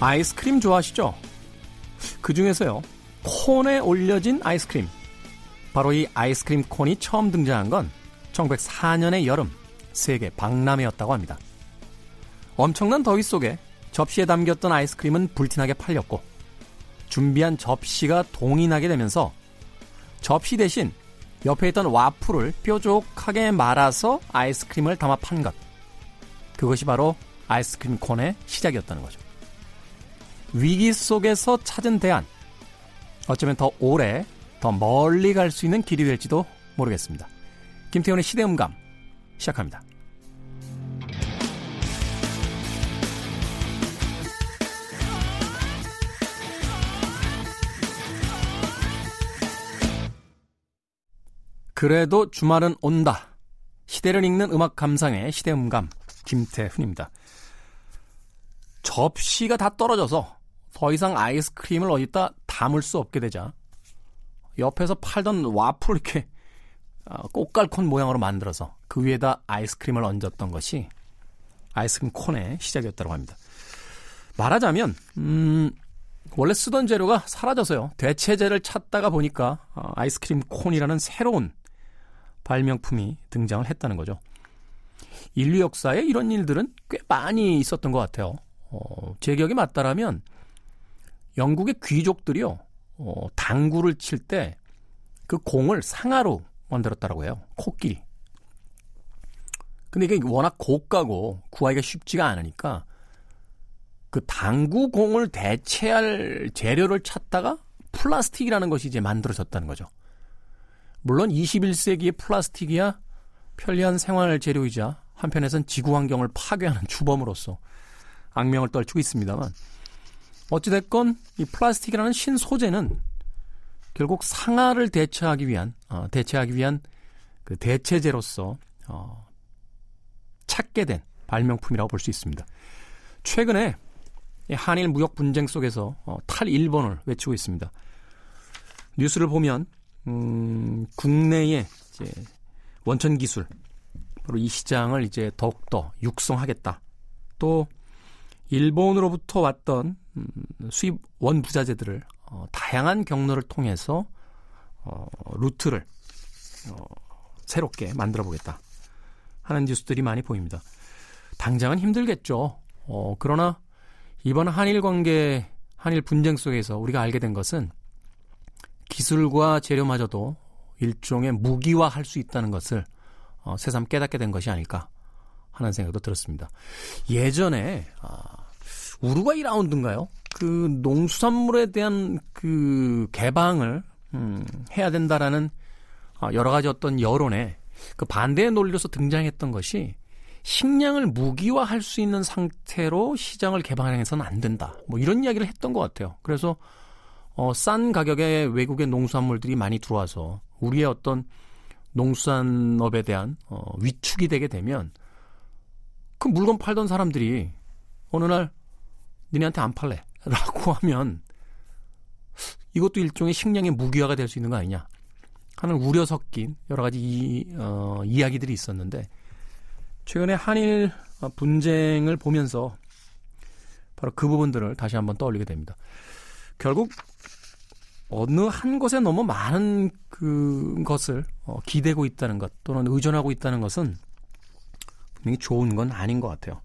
아이스크림 좋아하시죠? 그 중에서요, 콘에 올려진 아이스크림. 바로 이 아이스크림 콘이 처음 등장한 건 1904년의 여름 세계 박람회였다고 합니다. 엄청난 더위 속에 접시에 담겼던 아이스크림은 불티나게 팔렸고 준비한 접시가 동이 나게 되면서 접시 대신 옆에 있던 와플을 뾰족하게 말아서 아이스크림을 담아 판 것. 그것이 바로 아이스크림 콘의 시작이었다는 거죠. 위기 속에서 찾은 대안. 어쩌면 더 오래, 더 멀리 갈 수 있는 길이 될지도 모르겠습니다. 김태훈의 시대음감 시작합니다. 그래도 주말은 온다. 시대를 읽는 음악 감상의 시대음감 김태훈입니다. 접시가 다 떨어져서 더 이상 아이스크림을 어디다 담을 수 없게 되자 옆에서 팔던 와플 이렇게 어, 꽃갈콘 모양으로 만들어서 그 위에다 아이스크림을 얹었던 것이 아이스크림 콘의 시작이었다고 합니다. 말하자면 음, 원래 쓰던 재료가 사라져서요. 대체재를 찾다가 보니까 어, 아이스크림 콘이라는 새로운 발명품이 등장을 했다는 거죠. 인류 역사에 이런 일들은 꽤 많이 있었던 것 같아요. 어, 제 기억이 맞다라면 영국의 귀족들이요, 어, 당구를 칠 때 그 공을 상하로 만들었다라고 해요. 코끼리. 근데 이게 워낙 고가고 구하기가 쉽지가 않으니까 그 당구 공을 대체할 재료를 찾다가 플라스틱이라는 것이 이제 만들어졌다는 거죠. 물론 21세기의 플라스틱이야 편리한 생활 재료이자 한편에선 지구 환경을 파괴하는 주범으로서 악명을 떨치고 있습니다만 어찌됐건 이 플라스틱이라는 신소재는 결국 상하를 대체하기 위한 어, 대체하기 위한 그 대체제로서 어, 찾게 된 발명품이라고 볼 수 있습니다. 최근에 한일 무역 분쟁 속에서 어, 탈 일본을 외치고 있습니다. 뉴스를 보면 음, 국내의 이제 원천 기술 바로 이 시장을 이제 더욱더 육성하겠다. 또 일본으로부터 왔던 음, 수입 원 부자재들을 어, 다양한 경로를 통해서 어, 루트를 어, 새롭게 만들어 보겠다 하는 뉴스들이 많이 보입니다. 당장은 힘들겠죠. 어, 그러나 이번 한일 관계, 한일 분쟁 속에서 우리가 알게 된 것은 기술과 재료마저도 일종의 무기화할 수 있다는 것을 어, 새삼 깨닫게 된 것이 아닐까 하는 생각도 들었습니다. 예전에 아, 우루과이 라운드인가요? 그 농수산물에 대한 그 개방을 음, 해야 된다라는 아, 여러 가지 어떤 여론에 그 반대의 논리로서 등장했던 것이 식량을 무기화할 수 있는 상태로 시장을 개방해서는 안 된다. 뭐 이런 이야기를 했던 것 같아요. 그래서 어, 싼 가격에 외국의 농수산물들이 많이 들어와서 우리의 어떤 농수산업에 대한 어, 위축이 되게 되면 그 물건 팔던 사람들이 어느 날 니네한테 안 팔래. 라고 하면 이것도 일종의 식량의 무기화가 될 수 있는 거 아니냐 하는 우려 섞인 여러 가지 이, 어, 이야기들이 있었는데 최근에 한일 분쟁을 보면서 바로 그 부분들을 다시 한번 떠올리게 됩니다. 결국 어느 한 것에 너무 많은 그 것을 어, 기대고 있다는 것 또는 의존하고 있다는 것은 분명히 좋은 건 아닌 것 같아요.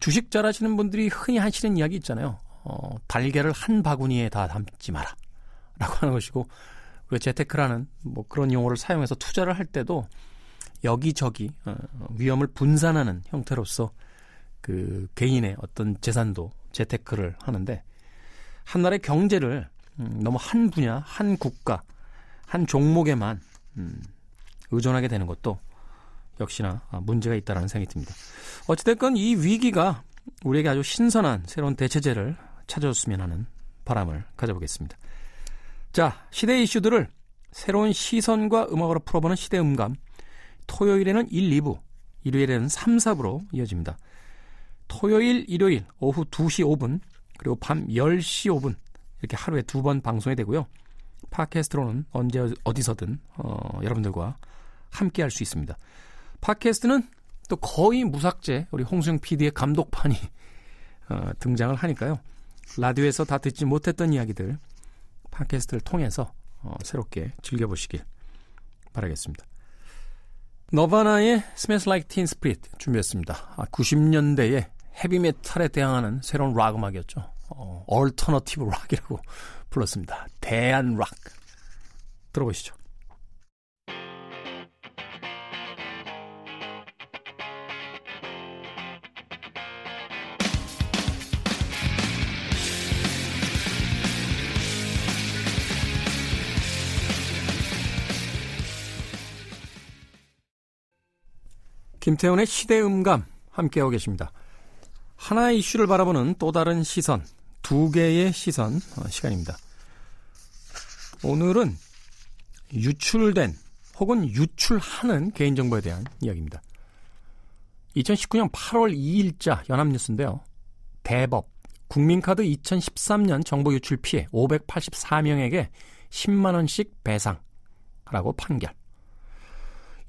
주식 잘하시는 분들이 흔히 하시는 이야기 있잖아요. 어, 달걀을 한 바구니에 다 담지 마라. 라고 하는 것이고, 우리가 재테크라는 뭐 그런 용어를 사용해서 투자를 할 때도 여기저기 어, 위험을 분산하는 형태로서 그 개인의 어떤 재산도 재테크를 하는데 한 나라의 경제를 음, 너무 한 분야, 한 국가, 한 종목에만 음, 의존하게 되는 것도 역시나 문제가 있다라는 생각이 듭니다. 어찌됐건 이 위기가 우리에게 아주 신선한 새로운 대체제를 찾아줬으면 하는 바람을 가져보겠습니다. 자, 시대 이슈들을 새로운 시선과 음악으로 풀어보는 시대 음감. 토요일에는 1, 2부, 일요일에는 3, 4부로 이어집니다. 토요일, 일요일 오후 2시 5분 그리고 밤 10시 5분 이렇게 하루에 두 번 방송이 되고요. 팟캐스트로는 언제 어디서든 어, 여러분들과 함께 할 수 있습니다. 팟캐스트는 또 거의 무삭제 우리 홍수영 PD의 감독판이 어, 등장을 하니까요. 라디오에서 다 듣지 못했던 이야기들 팟캐스트를 통해서 어, 새롭게 즐겨보시길 바라겠습니다. 너바나의 Smells Like Teen Spirit 준비했습니다. 아, 90년대에 헤비메탈에 대항하는 새로운 락 음악이었죠. 어, 얼터너티브 락이라고 불렀습니다. 대한 락. 들어보시죠. 김태훈의 시대음감 함께하고 계십니다. 하나의 이슈를 바라보는 또 다른 시선, 두 개의 시선 어, 시간입니다. 오늘은 유출된 혹은 유출하는 개인정보에 대한 이야기입니다. 2019년 8월 2일자 연합뉴스인데요. 대법 국민카드 2013년 정보 유출 피해 584명에게 10만원씩 배상라고 판결.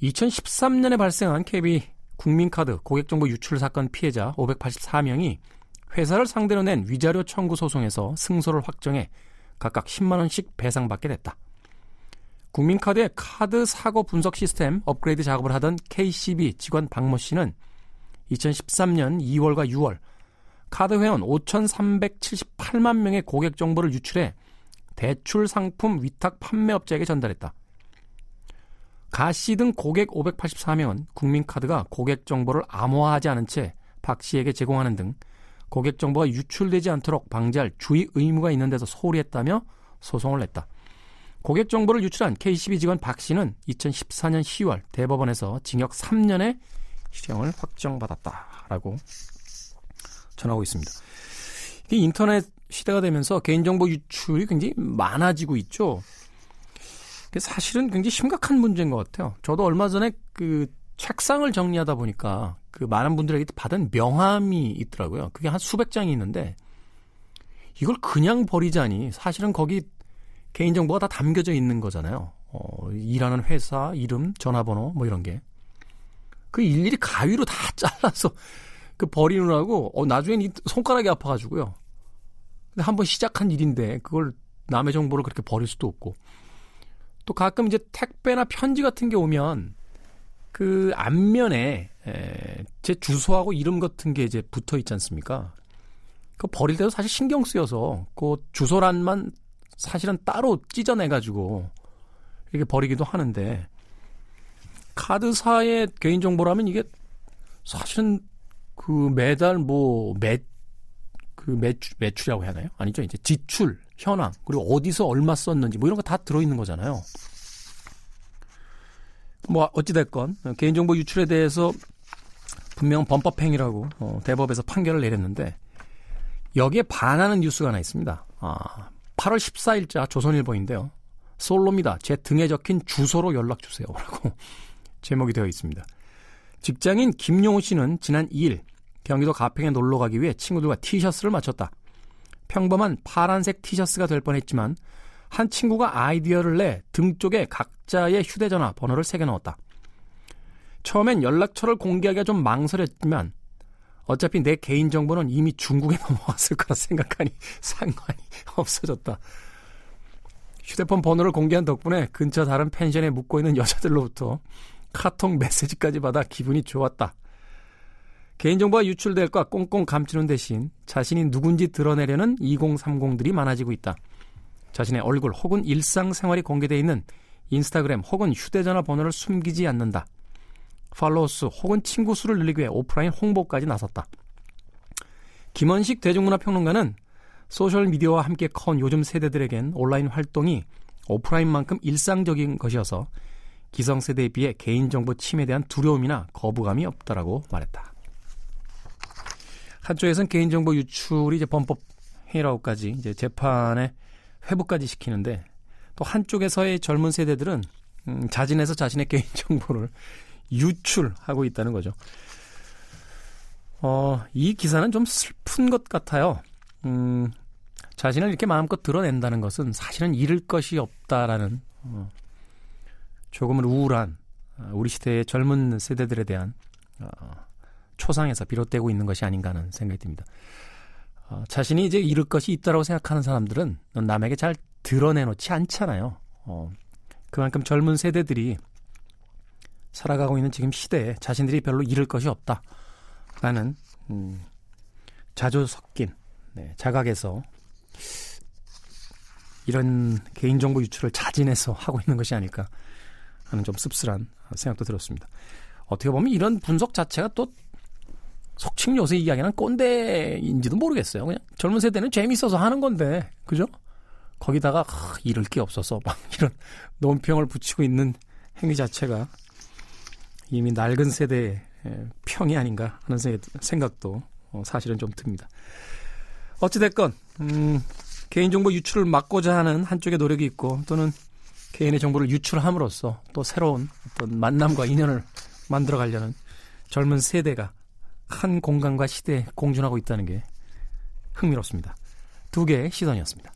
2013년에 발생한 KB 국민카드 고객정보 유출 사건 피해자 584명이 회사를 상대로 낸 위자료 청구 소송에서 승소를 확정해 각각 10만 원씩 배상받게 됐다. 국민카드의 카드 사고 분석 시스템 업그레이드 작업을 하던 KCB 직원 박모 씨는 2013년 2월과 6월 카드 회원 5,378만 명의 고객 정보를 유출해 대출 상품 위탁 판매업자에게 전달했다. 가씨 등 고객 584명은 국민카드가 고객 정보를 암호화하지 않은 채 박 씨에게 제공하는 등 고객 정보가 유출되지 않도록 방지할 주의 의무가 있는 데서 소홀히 했다며 소송을 냈다. 고객 정보를 유출한 KCB 직원 박 씨는 2014년 10월 대법원에서 징역 3년의 실형을 확정받았다라고 전하고 있습니다. 이 인터넷 시대가 되면서 개인정보 유출이 굉장히 많아지고 있죠. 사실은 굉장히 심각한 문제인 것 같아요. 저도 얼마 전에 그 책상을 정리하다 보니까 그 많은 분들에게 받은 명함이 있더라고요. 그게 한 수백 장이 있는데 이걸 그냥 버리자니 사실은 거기 개인정보가 다 담겨져 있는 거잖아요. 어, 일하는 회사, 이름, 전화번호 뭐 이런 게. 그 일일이 가위로 다 잘라서 그 버리느라고 어, 나중엔 손가락이 아파가지고요. 근데 한번 시작한 일인데 그걸 남의 정보를 그렇게 버릴 수도 없고 또 가끔 이제 택배나 편지 같은 게 오면 그 앞면에 에, 제 주소하고 이름 같은 게 이제 붙어 있지 않습니까? 그 버릴 때도 사실 신경 쓰여서 그 주소란만 사실은 따로 찢어내 가지고 이렇게 버리기도 하는데 카드사의 개인 정보라면 이게 사실은 그 매달 뭐 매 그 매출 매출이라고 해야 하나요? 아니죠. 이제 지출 현황, 그리고 어디서 얼마 썼는지 뭐 이런 거 다 들어있는 거잖아요. 뭐 어찌됐건 개인정보 유출에 대해서 분명 범법행위라고 어, 대법에서 판결을 내렸는데 여기에 반하는 뉴스가 하나 있습니다. 아, 8월 14일자 조선일보인데요. 솔로입니다. 제 등에 적힌 주소로 연락 주세요라고 제목이 되어 있습니다. 직장인 김용호 씨는 지난 2일 경기도 가평에 놀러 가기 위해 친구들과 티셔츠를 맞췄다. 평범한 파란색 티셔츠가 될 뻔했지만 한 친구가 아이디어를 내 등 쪽에 각자의 휴대전화 번호를 새겨 넣었다. 처음엔 연락처를 공개하기가 좀 망설였지만 어차피 내 개인정보는 이미 중국에 넘어왔을 거라 생각하니 상관이 없어졌다. 휴대폰 번호를 공개한 덕분에 근처 다른 펜션에 묵고 있는 여자들로부터 카톡 메시지까지 받아 기분이 좋았다. 개인정보가 유출될까 꽁꽁 감추는 대신 자신이 누군지 드러내려는 2030들이 많아지고 있다. 자신의 얼굴 혹은 일상생활이 공개되어 있는 인스타그램 혹은 휴대전화 번호를 숨기지 않는다. 팔로워 수 혹은 친구 수를 늘리기 위해 오프라인 홍보까지 나섰다. 김원식 대중문화평론가는 소셜미디어와 함께 커온 요즘 세대들에겐 온라인 활동이 오프라인만큼 일상적인 것이어서 기성세대에 비해 개인정보 침해에 대한 두려움이나 거부감이 없다라고 말했다. 한쪽에선 개인정보 유출이 이제 범법 행위라고까지 이제 재판에 회부까지 시키는데 또 한쪽에서의 젊은 세대들은 음, 자진해서 자신의 개인정보를 유출하고 있다는 거죠. 어, 이 기사는 좀 슬픈 것 같아요. 음, 자신을 이렇게 마음껏 드러낸다는 것은 사실은 잃을 것이 없다라는 어, 조금은 우울한 어, 우리 시대의 젊은 세대들에 대한 어, 초상에서 비롯되고 있는 것이 아닌가 하는 생각이 듭니다. 어, 자신이 이제 잃을 것이 있다고 생각하는 사람들은 남에게 잘 드러내놓지 않잖아요. 어, 그만큼 젊은 세대들이 살아가고 있는 지금 시대에 자신들이 별로 잃을 것이 없다 라는 음, 자주 섞인 네, 자각에서 이런 개인정보 유출을 자진해서 하고 있는 것이 아닐까 하는 좀 씁쓸한 생각도 들었습니다. 어떻게 보면 이런 분석 자체가 또 속칭 요새 이야기는 꼰대인지도 모르겠어요. 그냥 젊은 세대는 재밌어서 하는 건데, 그죠? 거기다가 아, 잃을 게 없어서 막 이런 논평을 붙이고 있는 행위 자체가 이미 낡은 세대의 평이 아닌가 하는 생각도 어, 사실은 좀 듭니다. 어찌됐건, 음, 개인정보 유출을 막고자 하는 한쪽의 노력이 있고 또는 개인의 정보를 유출함으로써 또 새로운 어떤 만남과 인연을 만들어 가려는 젊은 세대가 한 공간과 시대에 공존하고 있다는 게 흥미롭습니다. 두 개의 시선이었습니다.